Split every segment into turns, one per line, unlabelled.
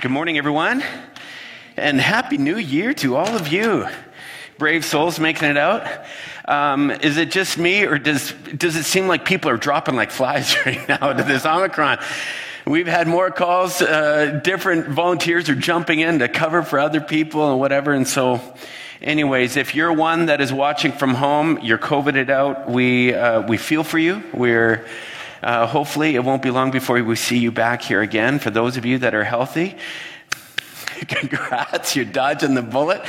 Good morning, everyone, and Happy New Year to all of you. Brave souls making it out. Um, is it just me, or does, does it seem like people are dropping like flies right now to this Omicron? We've had more calls, uh, different volunteers are jumping in to cover for other people and whatever, and so anyways, if you're one that is watching from home, you're COVIDed out, we, uh, we feel for you. We're uh, hopefully, it won't be long before we see you back here again. For those of you that are healthy, congrats, you're dodging the bullet.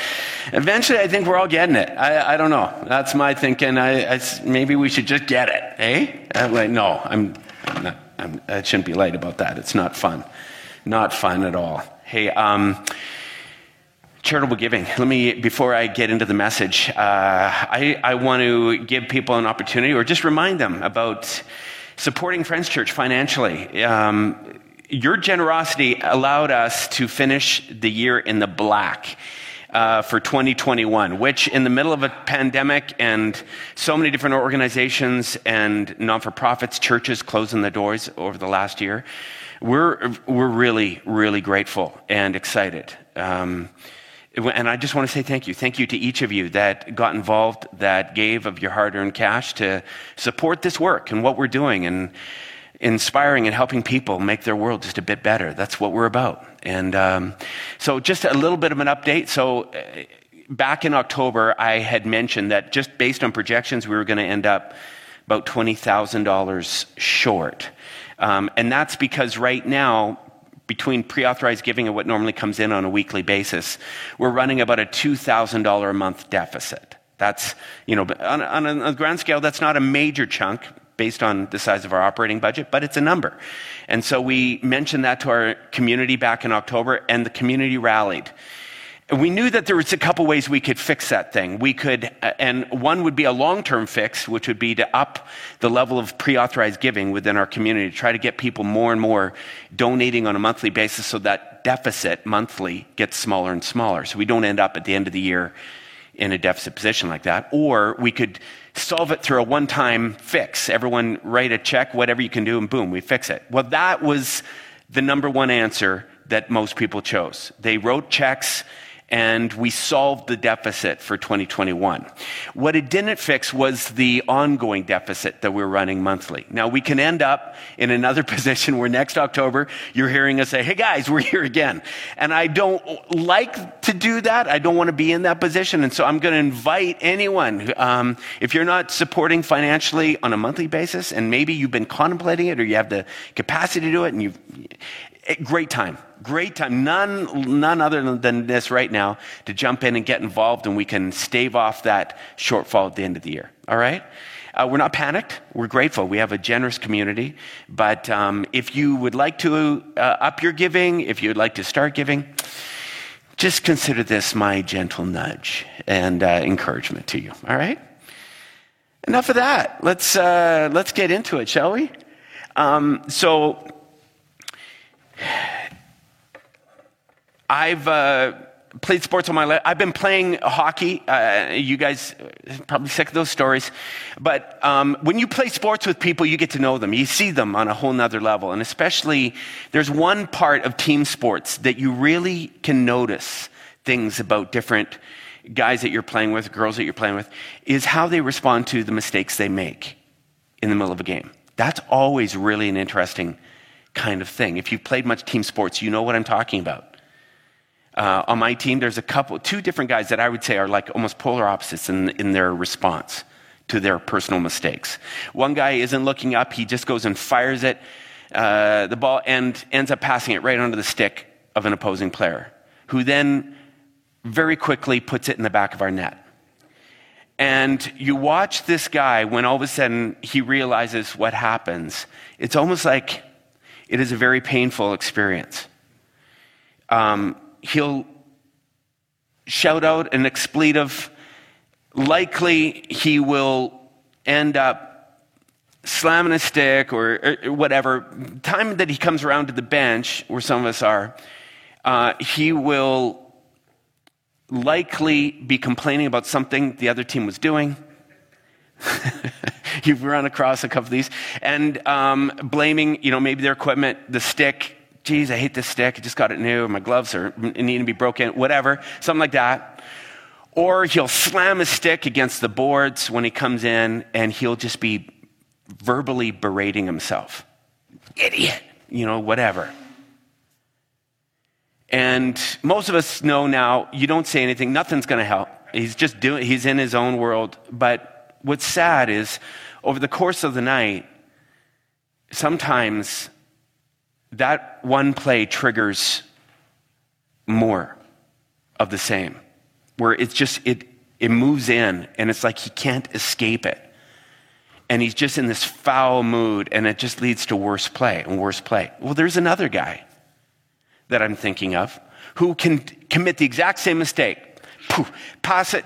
Eventually, I think we're all getting it. I, I don't know. That's my thinking. I, I, maybe we should just get it, eh? I'm like, no, I'm, I'm not, I'm, I shouldn't be light about that. It's not fun. Not fun at all. Hey, um, charitable giving. Let me, before I get into the message, uh, I, I want to give people an opportunity or just remind them about supporting Friends Church financially. Um, your generosity allowed us to finish the year in the black. Uh, for 2021, which in the middle of a pandemic and so many different organizations and non for profits, churches closing the doors over the last year, we're, we're really, really grateful and excited. Um, and I just want to say thank you. Thank you to each of you that got involved, that gave of your hard earned cash to support this work and what we're doing and inspiring and helping people make their world just a bit better. That's what we're about. And um, so, just a little bit of an update. So, uh, back in October, I had mentioned that just based on projections, we were going to end up about $20,000 short. Um, and that's because right now, between pre authorized giving and what normally comes in on a weekly basis, we're running about a $2,000 a month deficit. That's, you know, on, on, a, grand scale, that's not a major chunk based on the size of our operating budget, but it's a number. And so we mentioned that to our community back in October, and the community rallied we knew that there was a couple ways we could fix that thing. We could, uh, and one would be a long-term fix, which would be to up the level of pre-authorized giving within our community, to try to get people more and more donating on a monthly basis so that deficit monthly gets smaller and smaller. So we don't end up at the end of the year in a deficit position like that. Or we could solve it through a one-time fix. Everyone write a check, whatever you can do, and boom, we fix it. Well, that was the number one answer that most people chose. They wrote checks and we solved the deficit for 2021. What it didn't fix was the ongoing deficit that we're running monthly. Now, we can end up in another position where next October you're hearing us say, hey guys, we're here again. And I don't like to do that. I don't want to be in that position. And so I'm going to invite anyone, um, if you're not supporting financially on a monthly basis, and maybe you've been contemplating it or you have the capacity to do it, and you've, great time great time, none, none other than this right now, to jump in and get involved, and we can stave off that shortfall at the end of the year. All right? Uh, we're not panicked. We're grateful. We have a generous community. But um, if you would like to uh, up your giving, if you would like to start giving, just consider this my gentle nudge and uh, encouragement to you. All right? Enough of that. Let's, uh, let's get into it, shall we? Um, so, I've uh, played sports all my life. I've been playing hockey. Uh, you guys probably sick of those stories. But um, when you play sports with people, you get to know them. You see them on a whole nother level. And especially, there's one part of team sports that you really can notice things about different guys that you're playing with, girls that you're playing with, is how they respond to the mistakes they make in the middle of a game. That's always really an interesting kind of thing. If you've played much team sports, you know what I'm talking about. Uh, on my team, there's a couple, two different guys that I would say are like almost polar opposites in, in their response to their personal mistakes. One guy isn't looking up, he just goes and fires it, uh, the ball, and ends up passing it right onto the stick of an opposing player, who then very quickly puts it in the back of our net. And you watch this guy when all of a sudden he realizes what happens. It's almost like it is a very painful experience. Um, he'll shout out an expletive. Likely, he will end up slamming a stick or, or whatever. Time that he comes around to the bench, where some of us are, uh, he will likely be complaining about something the other team was doing. You've run across a couple of these, and um, blaming, you know, maybe their equipment, the stick geez, I hate this stick. I just got it new. My gloves are needing to be broken, whatever, something like that. Or he'll slam his stick against the boards when he comes in and he'll just be verbally berating himself. Idiot, you know, whatever. And most of us know now you don't say anything, nothing's going to help. He's just doing, he's in his own world. But what's sad is over the course of the night, sometimes that one play triggers more of the same, where it's just, it, it moves in and it's like he can't escape it. And he's just in this foul mood and it just leads to worse play and worse play. Well, there's another guy that I'm thinking of who can commit the exact same mistake. Poof, pass it,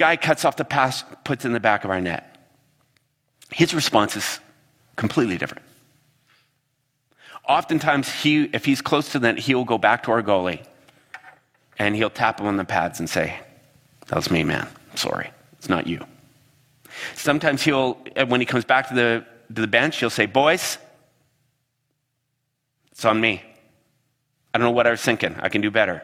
guy cuts off the pass, puts in the back of our net. His response is completely different. Oftentimes, he, if he's close to that, he'll go back to our goalie and he'll tap him on the pads and say, That was me, man. sorry. It's not you. Sometimes he'll, when he comes back to the, to the bench, he'll say, Boys, it's on me. I don't know what I was thinking. I can do better.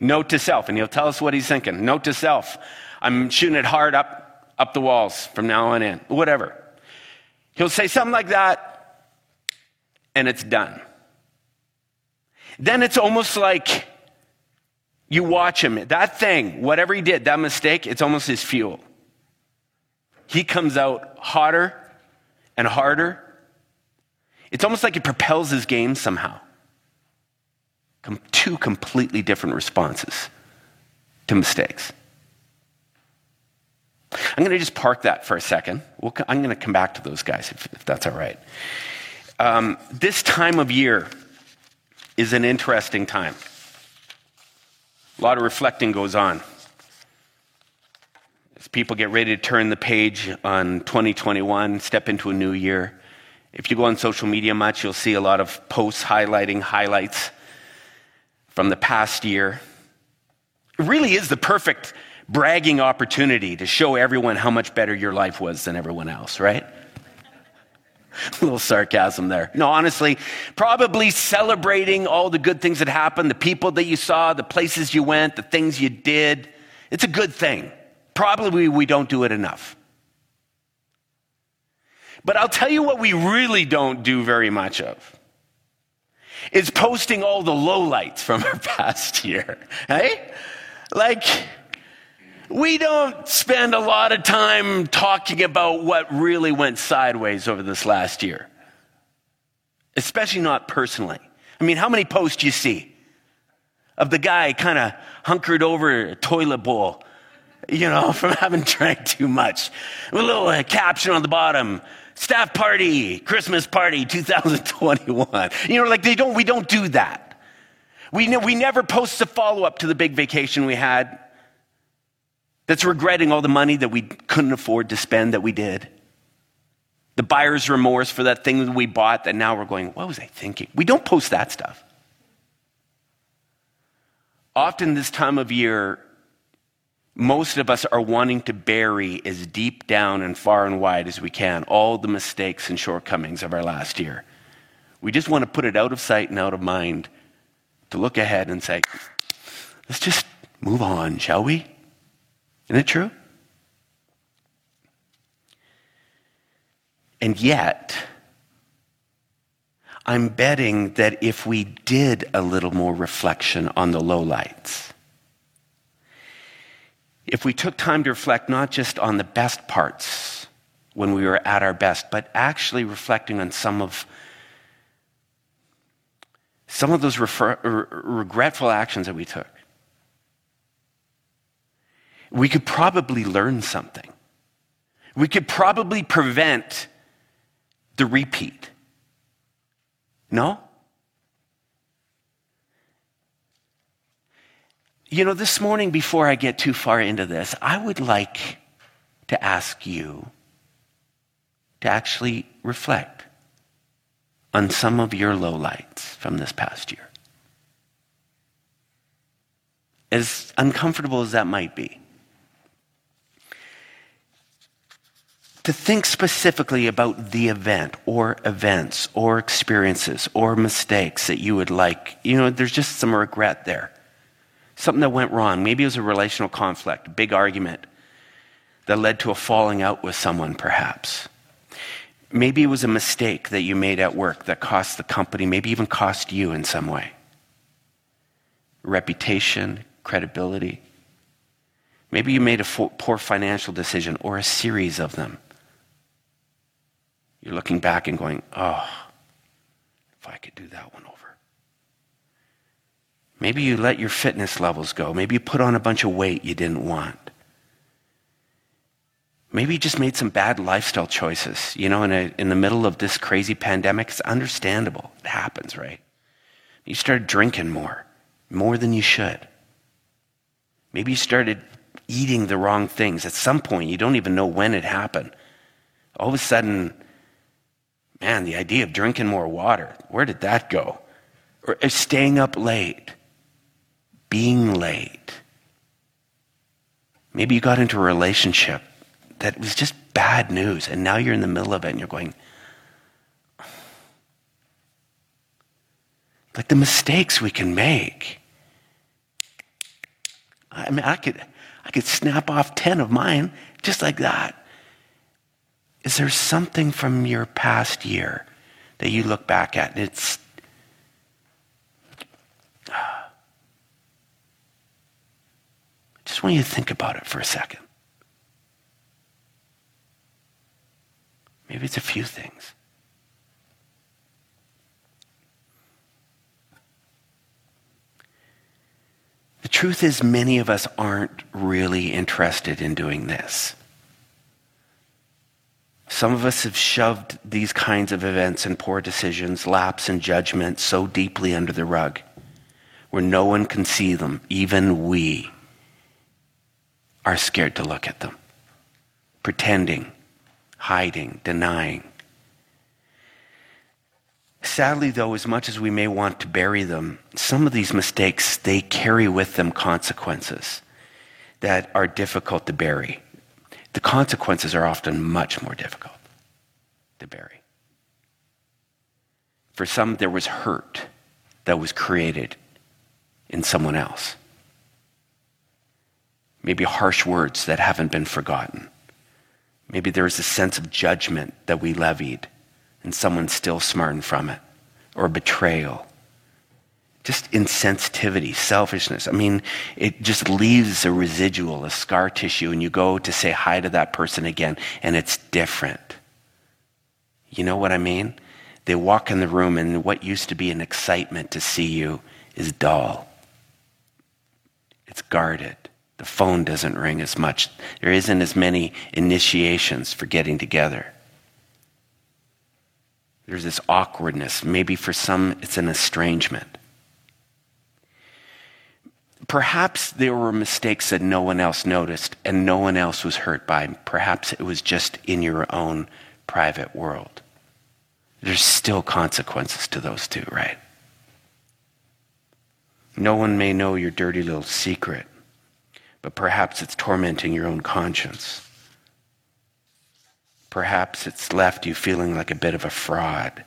Note to self, and he'll tell us what he's thinking. Note to self. I'm shooting it hard up, up the walls from now on in. Whatever. He'll say something like that, and it's done. Then it's almost like you watch him. That thing, whatever he did, that mistake, it's almost his fuel. He comes out hotter and harder. It's almost like it propels his game somehow. Com- two completely different responses to mistakes. I'm going to just park that for a second. We'll, I'm going to come back to those guys if, if that's all right. Um, this time of year is an interesting time. A lot of reflecting goes on. As people get ready to turn the page on 2021, step into a new year, if you go on social media much, you'll see a lot of posts highlighting highlights from the past year. It really is the perfect bragging opportunity to show everyone how much better your life was than everyone else, right? A little sarcasm there. No, honestly, probably celebrating all the good things that happened, the people that you saw, the places you went, the things you did. It's a good thing. Probably we don't do it enough. But I'll tell you what we really don't do very much of is posting all the lowlights from our past year. Hey? Like, we don't spend a lot of time talking about what really went sideways over this last year, especially not personally. I mean, how many posts do you see of the guy kind of hunkered over a toilet bowl, you know, from having drank too much? With a little uh, caption on the bottom staff party, Christmas party 2021. You know, like they don't, we don't do that. We, ne- we never post a follow up to the big vacation we had that's regretting all the money that we couldn't afford to spend that we did. The buyer's remorse for that thing that we bought that now we're going, what was I thinking? We don't post that stuff. Often this time of year, most of us are wanting to bury as deep down and far and wide as we can all the mistakes and shortcomings of our last year. We just want to put it out of sight and out of mind to look ahead and say, let's just move on, shall we? Isn't it true? And yet, I'm betting that if we did a little more reflection on the lowlights, if we took time to reflect not just on the best parts when we were at our best, but actually reflecting on some of some of those refer, regretful actions that we took, we could probably learn something. We could probably prevent the repeat. No? You know, this morning, before I get too far into this, I would like to ask you to actually reflect on some of your lowlights from this past year. As uncomfortable as that might be. To think specifically about the event or events or experiences or mistakes that you would like. You know, there's just some regret there. Something that went wrong. Maybe it was a relational conflict, big argument that led to a falling out with someone, perhaps. Maybe it was a mistake that you made at work that cost the company, maybe even cost you in some way. Reputation, credibility. Maybe you made a poor financial decision or a series of them. You're looking back and going, oh, if I could do that one over. Maybe you let your fitness levels go. Maybe you put on a bunch of weight you didn't want. Maybe you just made some bad lifestyle choices. You know, in, a, in the middle of this crazy pandemic, it's understandable. It happens, right? You started drinking more, more than you should. Maybe you started eating the wrong things. At some point, you don't even know when it happened. All of a sudden, man, the idea of drinking more water, where did that go? Or uh, staying up late, being late. Maybe you got into a relationship that was just bad news, and now you're in the middle of it and you're going, like the mistakes we can make. I mean, I could, I could snap off 10 of mine just like that. Is there something from your past year that you look back at and it's I just want you to think about it for a second. Maybe it's a few things. The truth is, many of us aren't really interested in doing this. Some of us have shoved these kinds of events and poor decisions, lapse in judgment so deeply under the rug where no one can see them, even we are scared to look at them, pretending, hiding, denying. Sadly, though, as much as we may want to bury them, some of these mistakes, they carry with them consequences that are difficult to bury. The consequences are often much more difficult to bury. For some, there was hurt that was created in someone else. Maybe harsh words that haven't been forgotten. Maybe there was a sense of judgment that we levied and someone's still smarting from it, or betrayal. Just insensitivity, selfishness. I mean, it just leaves a residual, a scar tissue, and you go to say hi to that person again, and it's different. You know what I mean? They walk in the room, and what used to be an excitement to see you is dull. It's guarded. The phone doesn't ring as much. There isn't as many initiations for getting together. There's this awkwardness. Maybe for some, it's an estrangement. Perhaps there were mistakes that no one else noticed and no one else was hurt by. Perhaps it was just in your own private world. There's still consequences to those two, right? No one may know your dirty little secret, but perhaps it's tormenting your own conscience. Perhaps it's left you feeling like a bit of a fraud.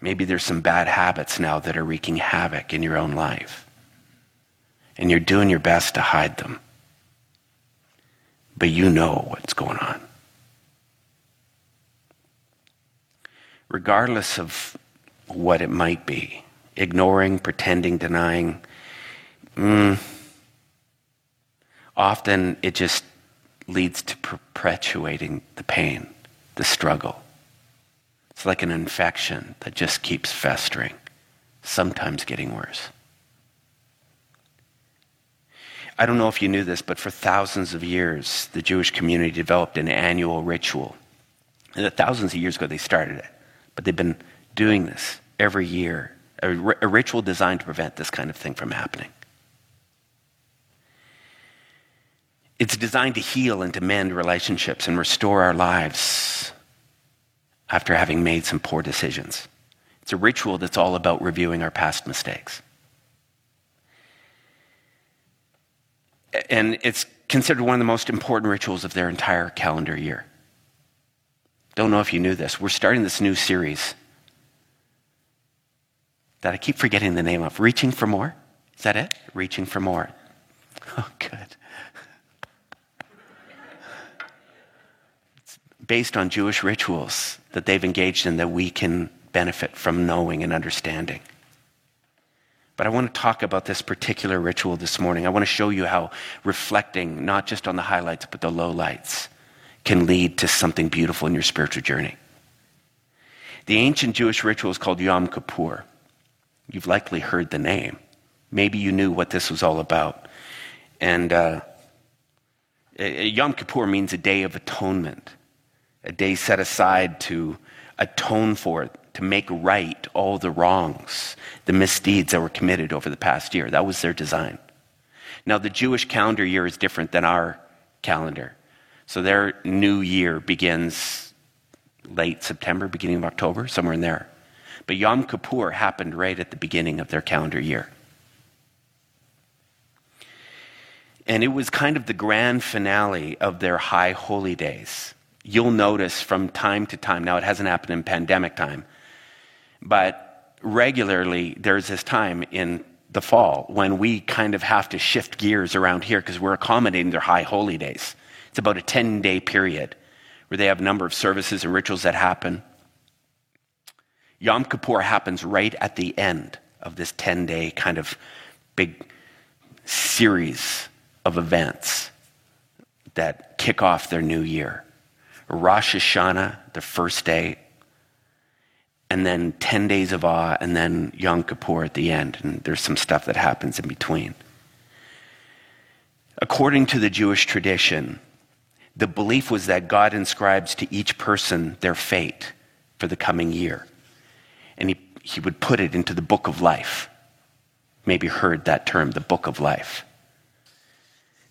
Maybe there's some bad habits now that are wreaking havoc in your own life. And you're doing your best to hide them. But you know what's going on. Regardless of what it might be, ignoring, pretending, denying, mm, often it just leads to perpetuating the pain, the struggle. It's like an infection that just keeps festering, sometimes getting worse. I don't know if you knew this, but for thousands of years, the Jewish community developed an annual ritual. And thousands of years ago, they started it, but they've been doing this every year, a, a ritual designed to prevent this kind of thing from happening. It's designed to heal and to mend relationships and restore our lives after having made some poor decisions. It's a ritual that's all about reviewing our past mistakes. And it's considered one of the most important rituals of their entire calendar year. Don't know if you knew this. We're starting this new series that I keep forgetting the name of. Reaching for More? Is that it? Reaching for More. Oh, good. It's based on Jewish rituals that they've engaged in that we can benefit from knowing and understanding. But I want to talk about this particular ritual this morning. I want to show you how reflecting, not just on the highlights, but the lowlights, can lead to something beautiful in your spiritual journey. The ancient Jewish ritual is called Yom Kippur. You've likely heard the name. Maybe you knew what this was all about. And uh, Yom Kippur means a day of atonement, a day set aside to atone for, to make right all the wrongs, the misdeeds that were committed over the past year. That was their design. Now, the Jewish calendar year is different than our calendar. So their new year begins late September, beginning of October, somewhere in there. But Yom Kippur happened right at the beginning of their calendar year. And it was kind of the grand finale of their high holy days. You'll notice from time to time, now it hasn't happened in pandemic time, but regularly, there's this time in the fall when we kind of have to shift gears around here because we're accommodating their high holy days. It's about a 10 day period where they have a number of services and rituals that happen. Yom Kippur happens right at the end of this 10 day kind of big series of events that kick off their new year. Rosh Hashanah, the first day, and then 10 days of awe, and then Yom Kippur at the end. And there's some stuff that happens in between. According to the Jewish tradition, the belief was that God inscribes to each person their fate for the coming year. And he, he would put it into the book of life. Maybe heard that term, the book of life.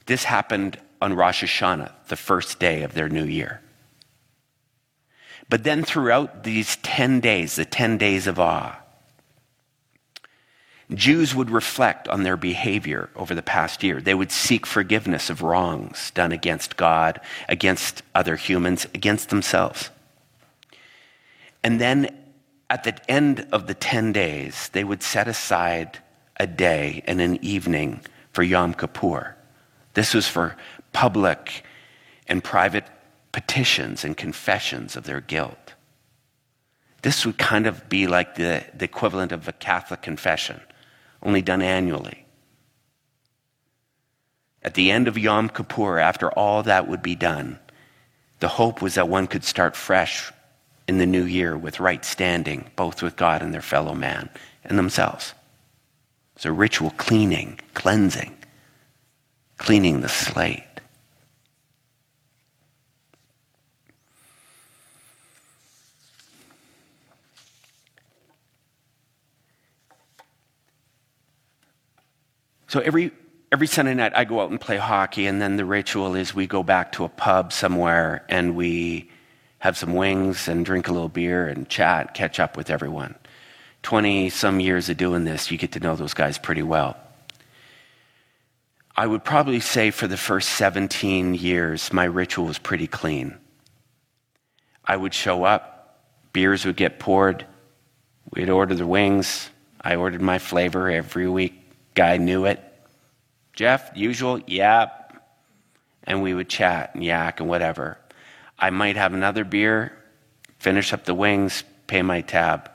This happened on Rosh Hashanah, the first day of their new year. But then throughout these 10 days, the 10 days of awe, Jews would reflect on their behavior over the past year. They would seek forgiveness of wrongs done against God, against other humans, against themselves. And then at the end of the 10 days, they would set aside a day and an evening for Yom Kippur. This was for public and private petitions and confessions of their guilt. This would kind of be like the, the equivalent of a Catholic confession, only done annually. At the end of Yom Kippur, after all that would be done, the hope was that one could start fresh in the new year with right standing, both with God and their fellow man and themselves. It's a ritual cleaning, cleansing, cleaning the slate. So every, every Sunday night, I go out and play hockey, and then the ritual is we go back to a pub somewhere and we have some wings and drink a little beer and chat, catch up with everyone. 20 some years of doing this, you get to know those guys pretty well. I would probably say for the first 17 years, my ritual was pretty clean. I would show up, beers would get poured, we'd order the wings. I ordered my flavor every week Guy knew it. Jeff, usual? Yep. And we would chat and yak and whatever. I might have another beer, finish up the wings, pay my tab,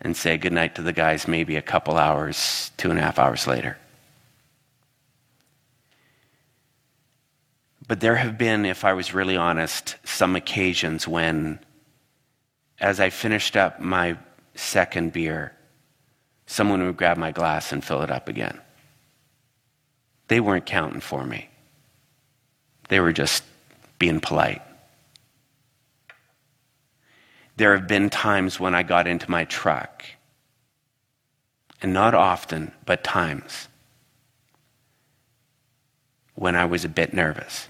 and say goodnight to the guys maybe a couple hours, two and a half hours later. But there have been, if I was really honest, some occasions when, as I finished up my second beer, someone would grab my glass and fill it up again. They weren't counting for me, they were just being polite. There have been times when I got into my truck, and not often, but times, when I was a bit nervous.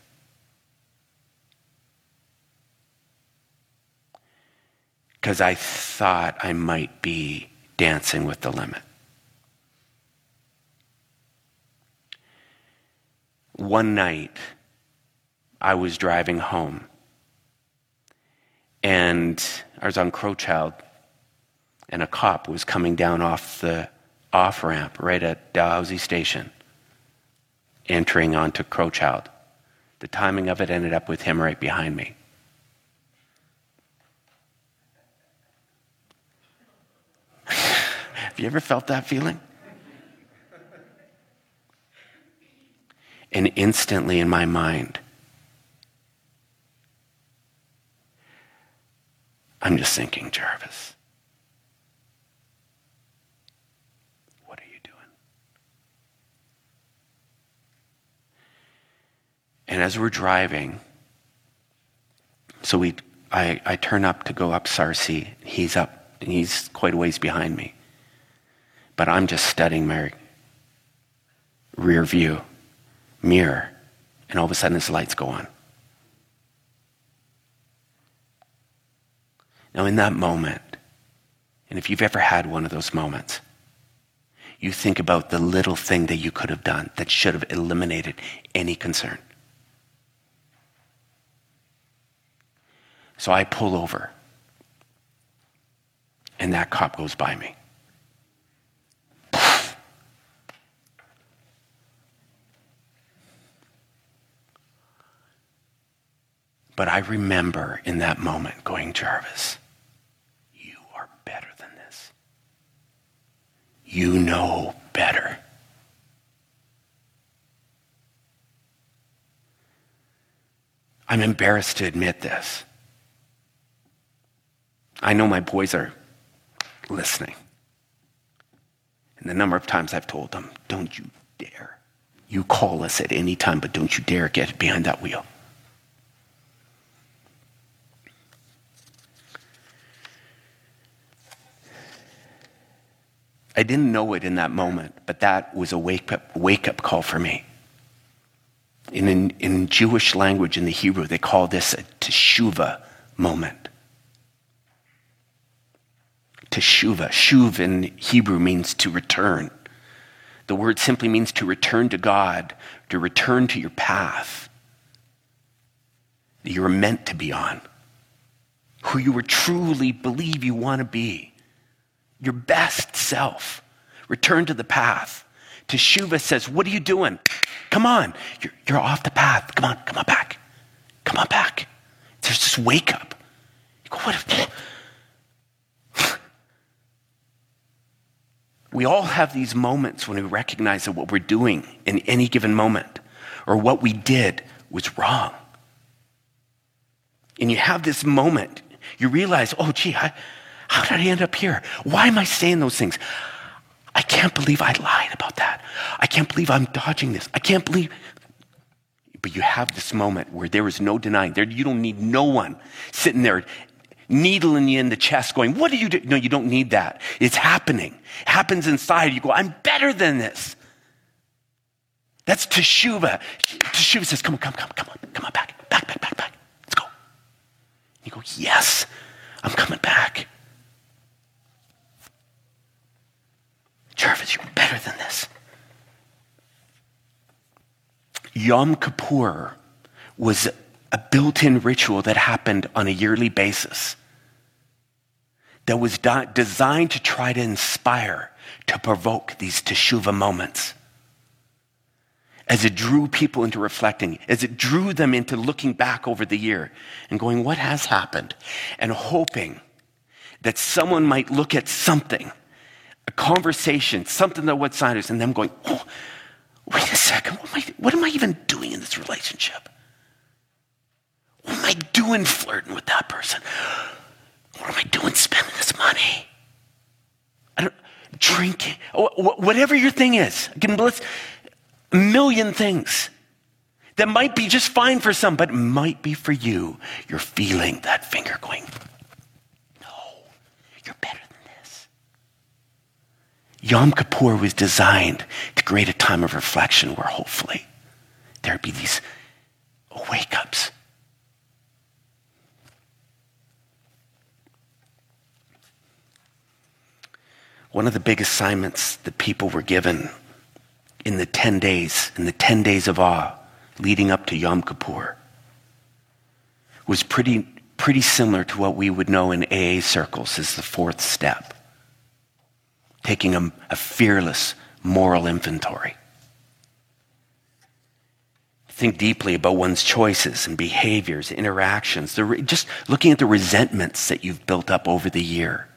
Because I thought I might be dancing with the limit. One night, I was driving home, And I was on Crowchild, and a cop was coming down off the off ramp right at Dalhousie Station, entering onto Crowchild. The timing of it ended up with him right behind me. Have you ever felt that feeling? And instantly in my mind, I'm just thinking, Jarvis, what are you doing? And as we're driving, so we, I, I turn up to go up Sarcee. He's up, and he's quite a ways behind me. But I'm just studying my rear view mirror, and all of a sudden his lights go on. Now, in that moment, and if you've ever had one of those moments, you think about the little thing that you could have done that should have eliminated any concern. So I pull over, and that cop goes by me. But I remember in that moment going, Jarvis, you are better than this. You know better. I'm embarrassed to admit this. I know my boys are listening. And the number of times I've told them, don't you dare. You call us at any time, but don't you dare get behind that wheel. I didn't know it in that moment, but that was a wake up, wake up call for me. In, in, in Jewish language, in the Hebrew, they call this a teshuva moment. Teshuva. Shuv in Hebrew means to return. The word simply means to return to God, to return to your path that you were meant to be on, who you were truly believe you want to be your best self. Return to the path. Teshuva says, What are you doing? Come on. You're, you're off the path. Come on. Come on back. Come on back. There's this wake up. You go, what we all have these moments when we recognize that what we're doing in any given moment or what we did was wrong. And you have this moment, you realize, oh, gee, I, how did I end up here? Why am I saying those things? I can't believe I lied about that. I can't believe I'm dodging this. I can't believe. But you have this moment where there is no denying. There, you don't need no one sitting there needling you in the chest going, What do you do? No, you don't need that. It's happening. It happens inside. You go, I'm better than this. That's teshuva. Teshuva says, Come on, come, come, come on, come on, back, back, back, back, back. Let's go. You go, Yes, I'm coming back. Jarvis, you're better than this. Yom Kippur was a built in ritual that happened on a yearly basis that was designed to try to inspire, to provoke these teshuva moments. As it drew people into reflecting, as it drew them into looking back over the year and going, what has happened? And hoping that someone might look at something a conversation, something that what sign is, and them going, oh, wait a second, what am, I, what am I even doing in this relationship? What am I doing flirting with that person? What am I doing spending this money? I don't, drinking, whatever your thing is. Can list a million things that might be just fine for some, but might be for you. You're feeling that finger going, no, you're better Yom Kippur was designed to create a time of reflection where hopefully there'd be these wake ups. One of the big assignments that people were given in the 10 days, in the 10 days of awe leading up to Yom Kippur, was pretty pretty similar to what we would know in AA circles as the fourth step taking a, a fearless moral inventory. Think deeply about one's choices and behaviors, interactions, the, just looking at the resentments that you've built up over the year.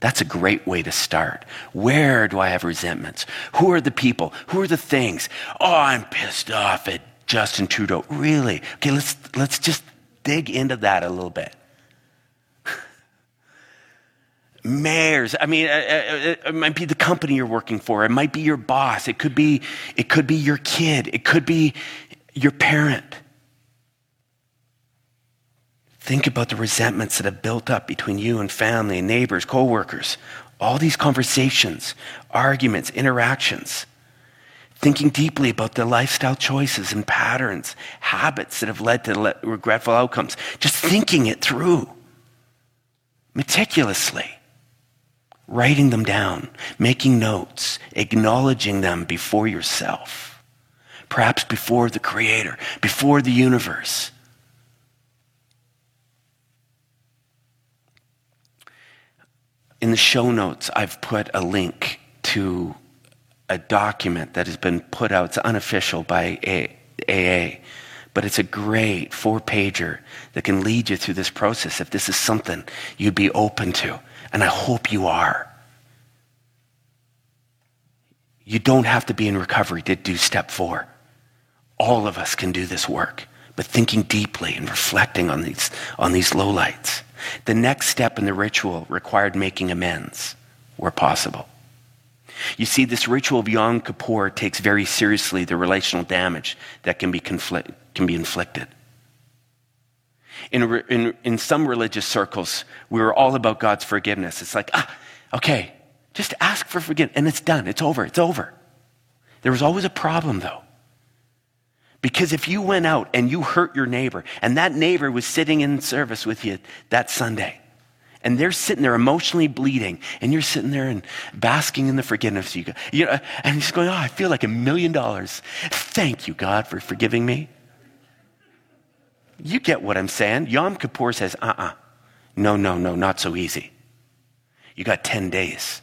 That's a great way to start. Where do I have resentments? Who are the people? Who are the things? Oh, I'm pissed off at Justin Trudeau. Really? Okay, let's, let's just dig into that a little bit. Mayors. I mean, uh, uh, uh, it might be the company you're working for. It might be your boss. It could be, it could be your kid. It could be your parent. Think about the resentments that have built up between you and family and neighbors, coworkers. All these conversations, arguments, interactions. Thinking deeply about the lifestyle choices and patterns, habits that have led to regretful outcomes. Just thinking it through meticulously. Writing them down, making notes, acknowledging them before yourself, perhaps before the Creator, before the universe. In the show notes, I've put a link to a document that has been put out. It's unofficial by AA, but it's a great four pager that can lead you through this process if this is something you'd be open to. And I hope you are. You don't have to be in recovery to do step four. All of us can do this work, but thinking deeply and reflecting on these, on these lowlights. The next step in the ritual required making amends where possible. You see, this ritual of Yom Kippur takes very seriously the relational damage that can be, conflict, can be inflicted. In, in, in some religious circles, we were all about God's forgiveness. It's like, ah, okay, just ask for forgiveness, and it's done. It's over. It's over. There was always a problem, though. Because if you went out and you hurt your neighbor, and that neighbor was sitting in service with you that Sunday, and they're sitting there emotionally bleeding, and you're sitting there and basking in the forgiveness. You, you know, and he's going, Oh, I feel like a million dollars. Thank you, God, for forgiving me. You get what I'm saying. Yom Kippur says, Uh uh-uh. uh No, no, no, not so easy. You got 10 days.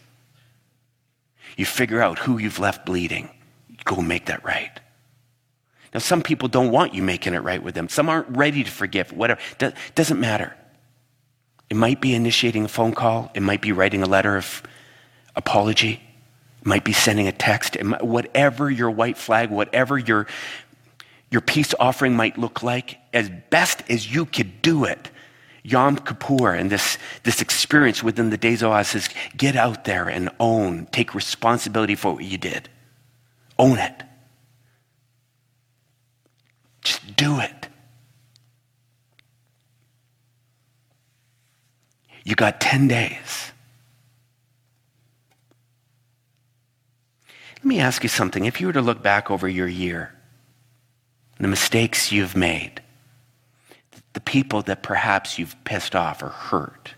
You figure out who you've left bleeding. Go make that right. Now, some people don't want you making it right with them. Some aren't ready to forgive, whatever. Do- doesn't matter. It might be initiating a phone call. It might be writing a letter of apology. It might be sending a text. Might, whatever your white flag, whatever your, your peace offering might look like, as best as you could do it, Yom Kippur and this, this experience within the days of Oz says, get out there and own, take responsibility for what you did. Own it. Just do it. You got 10 days. Let me ask you something. If you were to look back over your year, the mistakes you've made, the people that perhaps you've pissed off or hurt,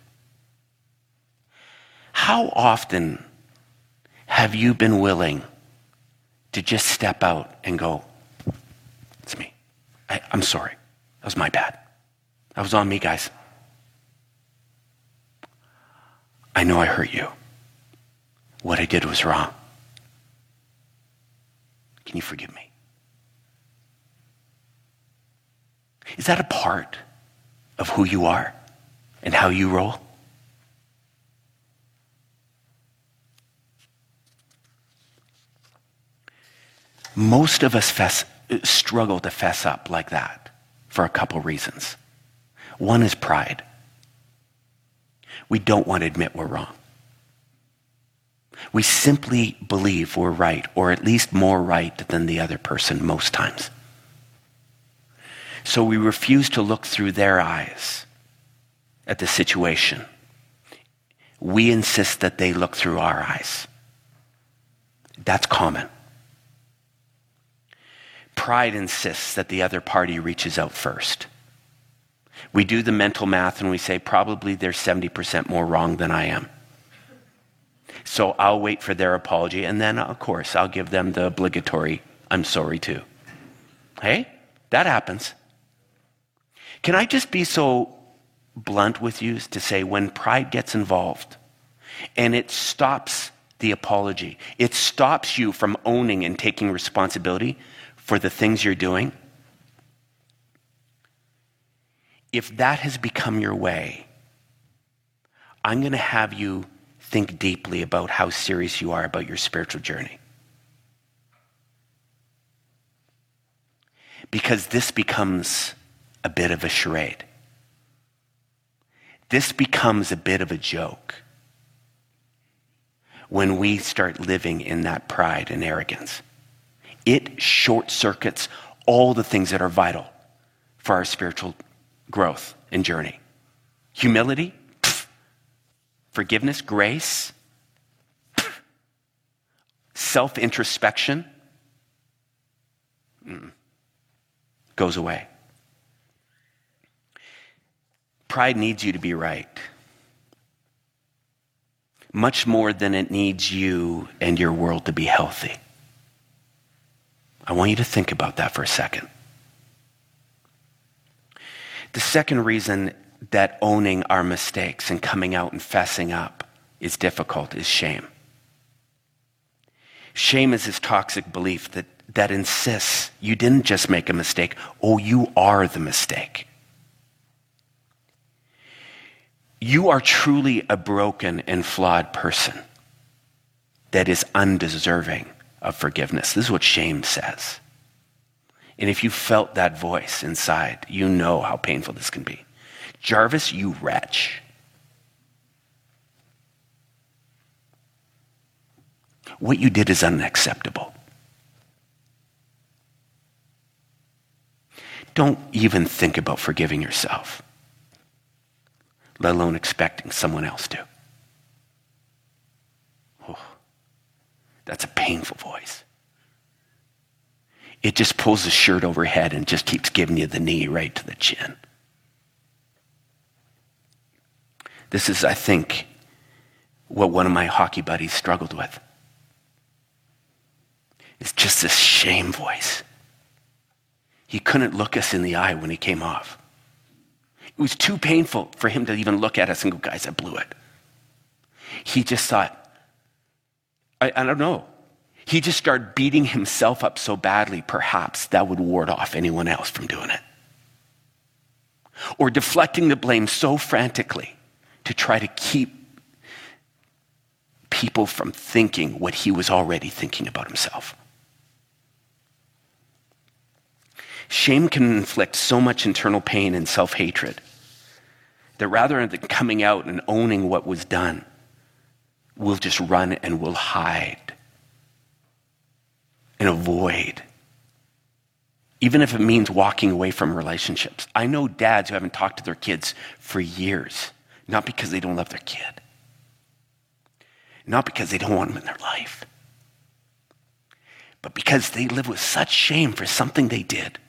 how often have you been willing to just step out and go, it's me? I, I'm sorry. That was my bad. That was on me, guys. I know I hurt you. What I did was wrong. Can you forgive me? Is that a part of who you are and how you roll? Most of us fess, uh, struggle to fess up like that for a couple reasons. One is pride. We don't want to admit we're wrong. We simply believe we're right, or at least more right than the other person most times. So we refuse to look through their eyes at the situation. We insist that they look through our eyes. That's common. Pride insists that the other party reaches out first. We do the mental math and we say, probably they're 70% more wrong than I am. So I'll wait for their apology, and then, of course, I'll give them the obligatory, I'm sorry too. Hey, that happens. Can I just be so blunt with you to say when pride gets involved and it stops the apology, it stops you from owning and taking responsibility for the things you're doing. If that has become your way, I'm going to have you think deeply about how serious you are about your spiritual journey. Because this becomes a bit of a charade. This becomes a bit of a joke when we start living in that pride and arrogance. It short circuits all the things that are vital for our spiritual growth and journey. Humility, pff, forgiveness, grace, self introspection mm, goes away. Pride needs you to be right much more than it needs you and your world to be healthy. I want you to think about that for a second. The second reason that owning our mistakes and coming out and fessing up is difficult is shame. Shame is this toxic belief that, that insists you didn't just make a mistake, oh, you are the mistake. You are truly a broken and flawed person that is undeserving of forgiveness. This is what shame says. And if you felt that voice inside, you know how painful this can be. Jarvis, you wretch. What you did is unacceptable. Don't even think about forgiving yourself let alone expecting someone else to. Oh, that's a painful voice. It just pulls the shirt overhead and just keeps giving you the knee right to the chin. This is, I think, what one of my hockey buddies struggled with. It's just this shame voice. He couldn't look us in the eye when he came off. It was too painful for him to even look at us and go, guys, I blew it. He just thought, I, I don't know. He just started beating himself up so badly, perhaps that would ward off anyone else from doing it. Or deflecting the blame so frantically to try to keep people from thinking what he was already thinking about himself. Shame can inflict so much internal pain and self hatred that rather than coming out and owning what was done, we'll just run and we'll hide and avoid. Even if it means walking away from relationships. I know dads who haven't talked to their kids for years, not because they don't love their kid, not because they don't want them in their life, but because they live with such shame for something they did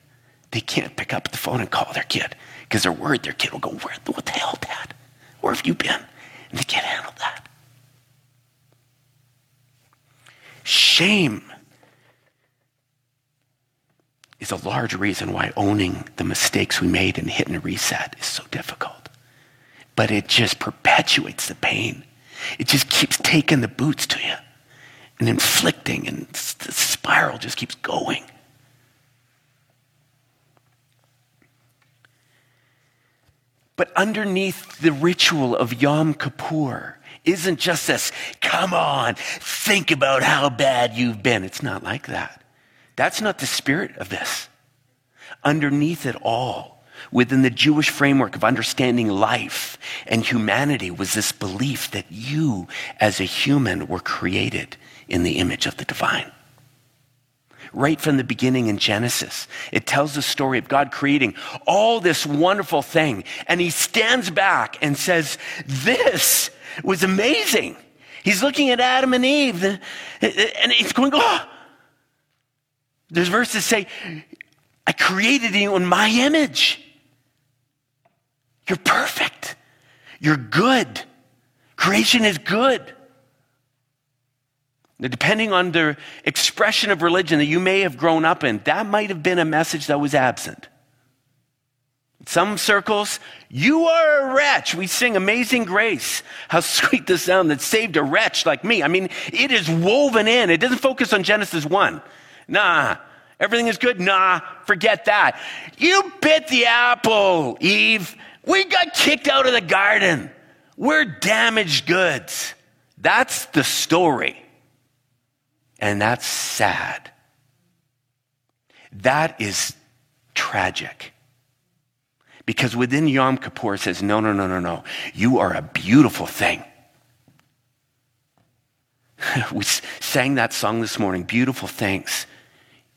they can't pick up the phone and call their kid because they're worried their kid will go, Where, What the hell, Dad? Where have you been? And they can't handle that. Shame is a large reason why owning the mistakes we made and hitting a reset is so difficult. But it just perpetuates the pain. It just keeps taking the boots to you and inflicting, and the spiral just keeps going. But underneath the ritual of Yom Kippur isn't just this, come on, think about how bad you've been. It's not like that. That's not the spirit of this. Underneath it all, within the Jewish framework of understanding life and humanity, was this belief that you, as a human, were created in the image of the divine right from the beginning in Genesis. It tells the story of God creating all this wonderful thing. And he stands back and says, This was amazing. He's looking at Adam and Eve and he's going, Oh, there's verses say, I created you in my image. You're perfect. You're good. Creation is good. Depending on the expression of religion that you may have grown up in, that might have been a message that was absent. Some circles, you are a wretch. We sing Amazing Grace. How sweet the sound that saved a wretch like me. I mean, it is woven in. It doesn't focus on Genesis 1. Nah. Everything is good? Nah. Forget that. You bit the apple, Eve. We got kicked out of the garden. We're damaged goods. That's the story. And that's sad. That is tragic. Because within Yom Kippur says, no, no, no, no, no. You are a beautiful thing. we sang that song this morning, Beautiful Things.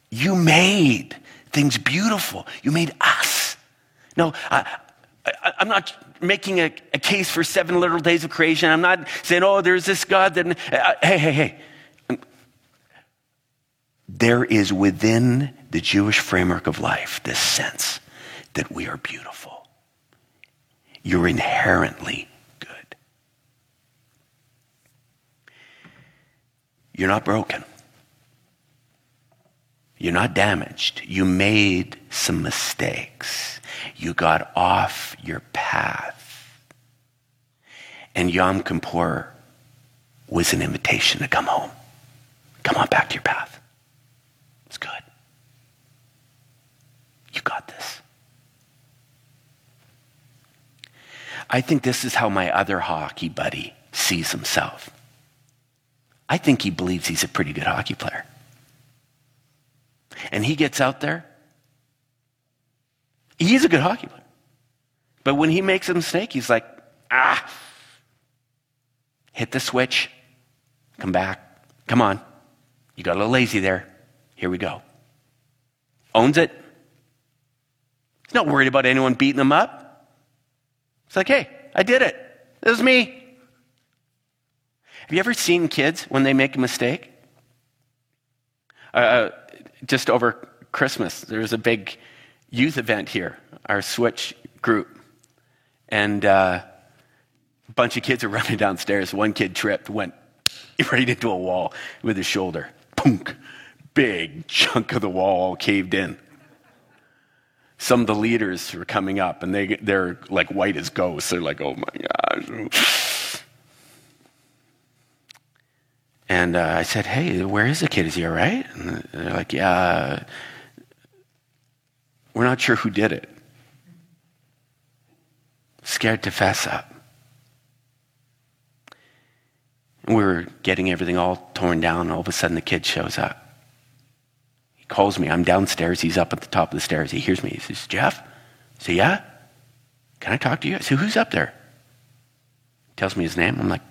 You made things beautiful. You made us. No, I, am not making a, a, case for seven literal days of creation. I'm not saying, oh, there's this God that. Uh, hey, hey, hey. There is within the Jewish framework of life this sense that we are beautiful. You're inherently good. You're not broken. You're not damaged. You made some mistakes. You got off your path. And Yom Kippur was an invitation to come home. Come on back to your path. It's good. You got this. I think this is how my other hockey buddy sees himself. I think he believes he's a pretty good hockey player. And he gets out there. He's a good hockey player. But when he makes a mistake, he's like, ah, hit the switch, come back, come on. You got a little lazy there. Here we go. Owns it. He's not worried about anyone beating him up. It's like, hey, I did it. It was me. Have you ever seen kids when they make a mistake? Uh, uh just over Christmas, there was a big youth event here, our Switch group. And uh, a bunch of kids are running downstairs. One kid tripped, went right into a wall with his shoulder. Punk. Big chunk of the wall caved in some of the leaders were coming up and they, they're like white as ghosts. They're like, oh my gosh. And uh, I said, hey, where is the kid? Is he all right? And they're like, yeah, we're not sure who did it. Scared to fess up. And we were getting everything all torn down. And all of a sudden, the kid shows up calls me. I'm downstairs. He's up at the top of the stairs. He hears me. He says, Jeff? I say, yeah? Can I talk to you? I say, who's up there? He tells me his name. I'm like,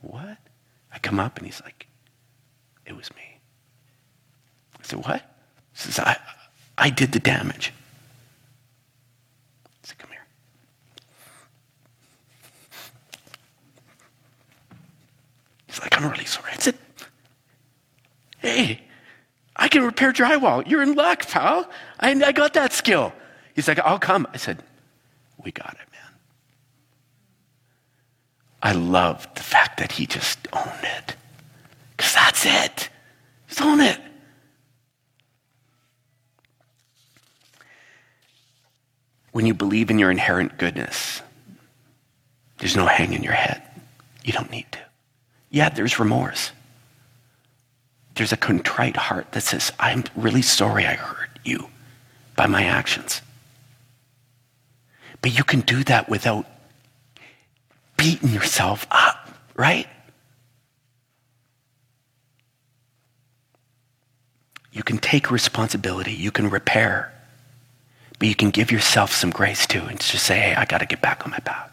what? I come up and he's like, it was me. I said, what? He says, I, I did the damage. Come here. He's like, I'm really sorry. I said, hey, I can repair drywall. You're in luck, pal. I, I got that skill. He's like, I'll come. I said, We got it, man. I love the fact that he just owned it. Because that's it. Just own it. When you believe in your inherent goodness, there's no hang in your head. You don't need to. Yeah, there's remorse there's a contrite heart that says, I'm really sorry I hurt you by my actions. But you can do that without beating yourself up, right? You can take responsibility, you can repair, but you can give yourself some grace too and just say, hey, I got to get back on my path.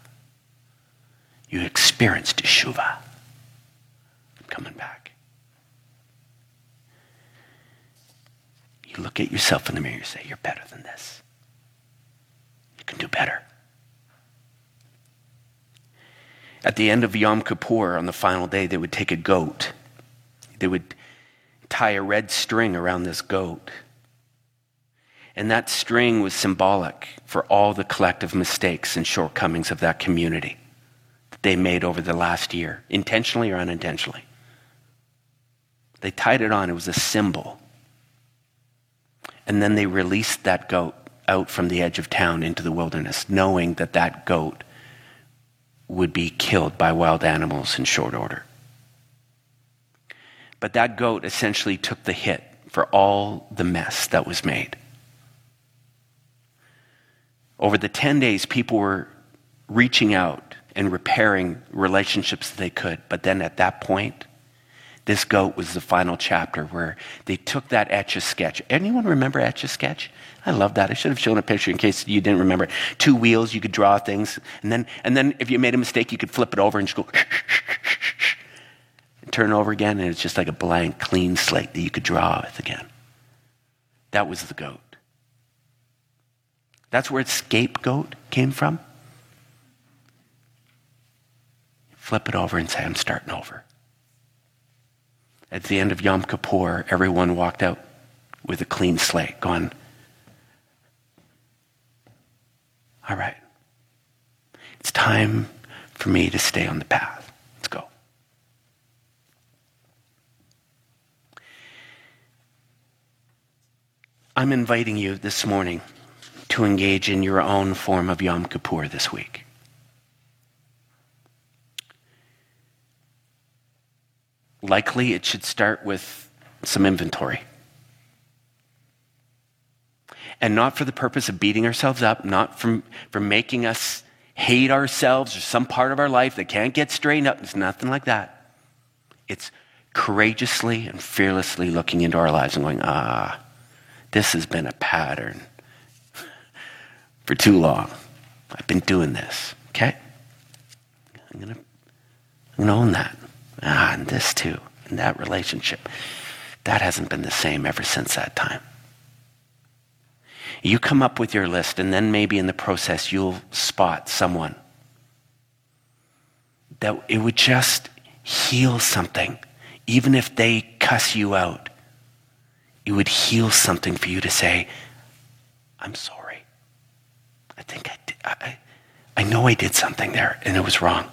You experienced teshuva. I'm coming back. You look at yourself in the mirror, you say, You're better than this. You can do better. At the end of Yom Kippur, on the final day, they would take a goat. They would tie a red string around this goat. And that string was symbolic for all the collective mistakes and shortcomings of that community that they made over the last year, intentionally or unintentionally. They tied it on, it was a symbol and then they released that goat out from the edge of town into the wilderness, knowing that that goat would be killed by wild animals in short order. But that goat essentially took the hit for all the mess that was made. Over the 10 days, people were reaching out and repairing relationships that they could. But then at that point, this goat was the final chapter where they took that etch a sketch. Anyone remember etch a sketch? I love that. I should have shown a picture in case you didn't remember. Two wheels, you could draw things, and then and then if you made a mistake, you could flip it over and just go and turn over again, and it's just like a blank, clean slate that you could draw with again. That was the goat. That's where scapegoat came from. Flip it over and say, I'm starting over. At the end of Yom Kippur, everyone walked out with a clean slate, going, All right, it's time for me to stay on the path. Let's go. I'm inviting you this morning to engage in your own form of Yom Kippur this week. Likely, it should start with some inventory. And not for the purpose of beating ourselves up, not from, from making us hate ourselves or some part of our life that can't get straightened up. It's nothing like that. It's courageously and fearlessly looking into our lives and going, ah, this has been a pattern for too long. I've been doing this, okay? I'm going to I'm gonna own that. Ah, and this too, and that relationship. That hasn't been the same ever since that time. You come up with your list, and then maybe in the process, you'll spot someone that it would just heal something. Even if they cuss you out, it would heal something for you to say, I'm sorry. I think I did. I, I know I did something there and it was wrong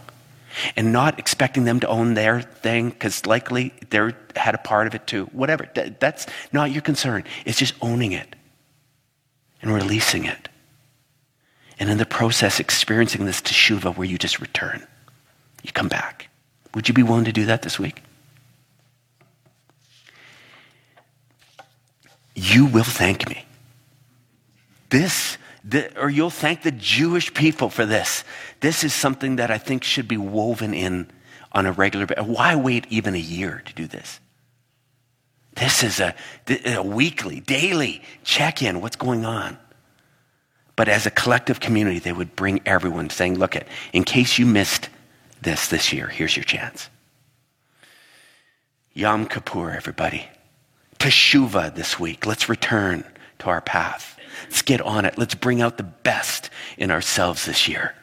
and not expecting them to own their thing because likely they had a part of it too. Whatever. That's not your concern. It's just owning it and releasing it. And in the process, experiencing this teshuva where you just return. You come back. Would you be willing to do that this week? You will thank me. This or you'll thank the Jewish people for this. This is something that I think should be woven in on a regular basis. Why wait even a year to do this? This is a, a weekly, daily check in. What's going on? But as a collective community, they would bring everyone saying, look, at, in case you missed this this year, here's your chance. Yom Kippur, everybody. Teshuvah this week. Let's return to our path. Let's get on it. Let's bring out the best in ourselves this year.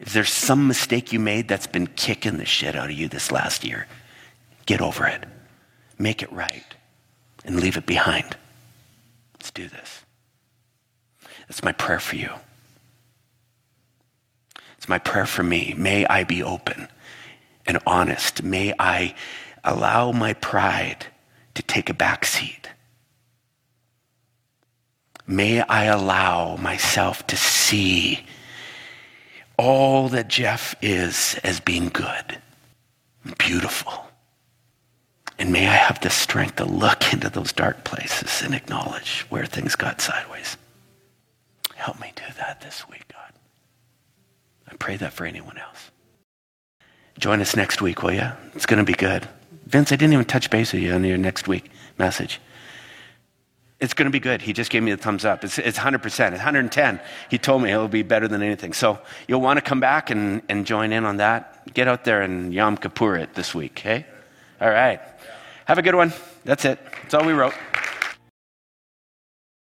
Is there some mistake you made that's been kicking the shit out of you this last year? Get over it. Make it right and leave it behind. Let's do this. That's my prayer for you. It's my prayer for me. May I be open and honest. May I allow my pride to take a back seat May I allow myself to see all that Jeff is as being good, beautiful. And may I have the strength to look into those dark places and acknowledge where things got sideways. Help me do that this week, God. I pray that for anyone else. Join us next week, will you? It's going to be good. Vince, I didn't even touch base with you on your next week message. It's going to be good. He just gave me the thumbs up. It's, it's 100%. It's 110. He told me it'll be better than anything. So you'll want to come back and, and join in on that. Get out there and Yom Kippur it this week, okay? All right. Have a good one. That's it. That's all we wrote.